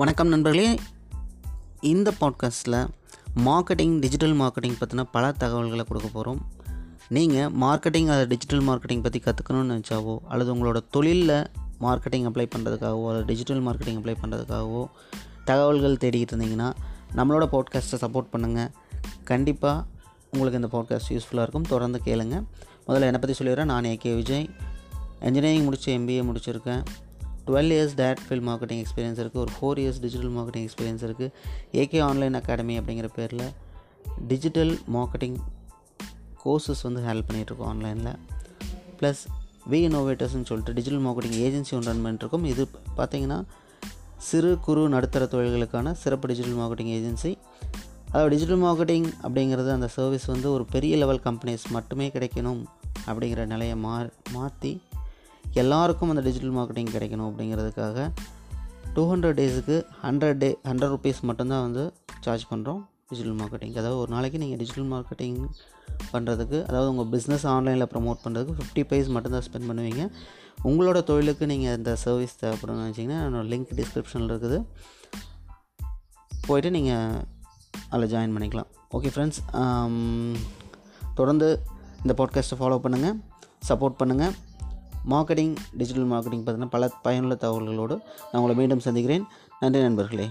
வணக்கம் நண்பர்களே. இந்த பாட்காஸ்ட்டில் மார்க்கெட்டிங் டிஜிட்டல் மார்க்கெட்டிங் பற்றின பல தகவல்களை கொடுக்க போகிறோம் நீங்கள் மார்க்கெட்டிங் அதை டிஜிட்டல் மார்க்கெட்டிங் பற்றி கற்றுக்கணும்னு நினச்சாவோ அல்லது உங்களோட தொழிலில் மார்க்கெட்டிங் அப்ளை பண்ணுறதுக்காகவோ அல்லது டிஜிட்டல் மார்க்கெட்டிங் அப்ளை பண்ணுறதுக்காகவோ தகவல்கள் தேடிக்கிட்டு இருந்தீங்கன்னா நம்மளோட பாட்காஸ்ட்டை சப்போர்ட் பண்ணுங்கள் கண்டிப்பாக உங்களுக்கு இந்த பாட்காஸ்ட் யூஸ்ஃபுல்லாக இருக்கும். தொடர்ந்து கேளுங்கள் முதல்ல என்னை பற்றி சொல்லிடுறேன். நான் ஏகே விஜய். இன்ஜினியரிங் முடித்து எம்பிஏ முடிச்சிருக்கேன். Twelve years that field marketing experience இருக்குது ஒரு four years digital marketing experience இருக்குது ஏகே ஆன்லைன் அகாடமி அப்படிங்கிற பேரில் டிஜிட்டல் மார்க்கெட்டிங் கோர்சஸ் வந்து ஹெல்ப் பண்ணிகிட்ருக்கோம் ஆன்லைனில் ப்ளஸ் வி இன்னோவேட்டர்ஸ்னு சொல்லிட்டு டிஜிட்டல் மார்க்கெட்டிங் ஏஜென்சி ஒன்று ரன் பண்ணிட்டுருக்கோம் இது பார்த்திங்கன்னா சிறு குறு நடுத்தர தொழில்களுக்கான சிறப்பு டிஜிட்டல் மார்க்கெட்டிங் ஏஜென்சி அதாவது டிஜிட்டல் மார்க்கெட்டிங் அப்படிங்கிறது அந்த சர்வீஸ் வந்து ஒரு பெரிய லெவல் கம்பெனிஸ் மட்டுமே கிடைக்கணும் அப்படிங்கிற நிலையை மா மாற்றி எல்லாருக்கும் அந்த டிஜிட்டல் மார்க்கெட்டிங் கிடைக்கணும் அப்படிங்கிறதுக்காக டூ ஹண்ட்ரட் டேஸுக்கு ஹண்ட்ரட் டே ஹண்ட்ரட் ருபீஸ் மட்டும்தான் வந்து சார்ஜ் பண்ணுறோம் டிஜிட்டல் மார்க்கெட்டிங் அதாவது ஒரு நாளைக்கு நீங்கள் டிஜிட்டல் மார்க்கெட்டிங் பண்ணுறதுக்கு அதாவது உங்கள் பிஸ்னஸ் ஆன்லைனில் ப்ரமோட் பண்ணுறதுக்கு ஃபிஃப்டி பைஸ் மட்டும்தான் ஸ்பெண்ட் பண்ணுவீங்க. உங்களோட தொழிலுக்கு நீங்கள் இந்த சர்வீஸ் தேவைப்படும்னு நினச்சிங்கன்னா என்னோடய லிங்க் டிஸ்கிரிப்ஷனில் இருக்குது. போயிட்டு நீங்கள் அதில் ஜாயின் பண்ணிக்கலாம். ஓகே ஃப்ரெண்ட்ஸ் தொடர்ந்து இந்த பாட்காஸ்ட்டை ஃபாலோ பண்ணுங்கள் சப்போர்ட் பண்ணுங்கள் மார்க்கெட்டிங் டிஜிட்டல் மார்க்கெட்டிங் பார்த்தீங்கன்னா பல பயனுள்ள தகவல்களோடு நான் உங்களை மீண்டும் சந்திக்கிறேன். நன்றி நண்பர்களே.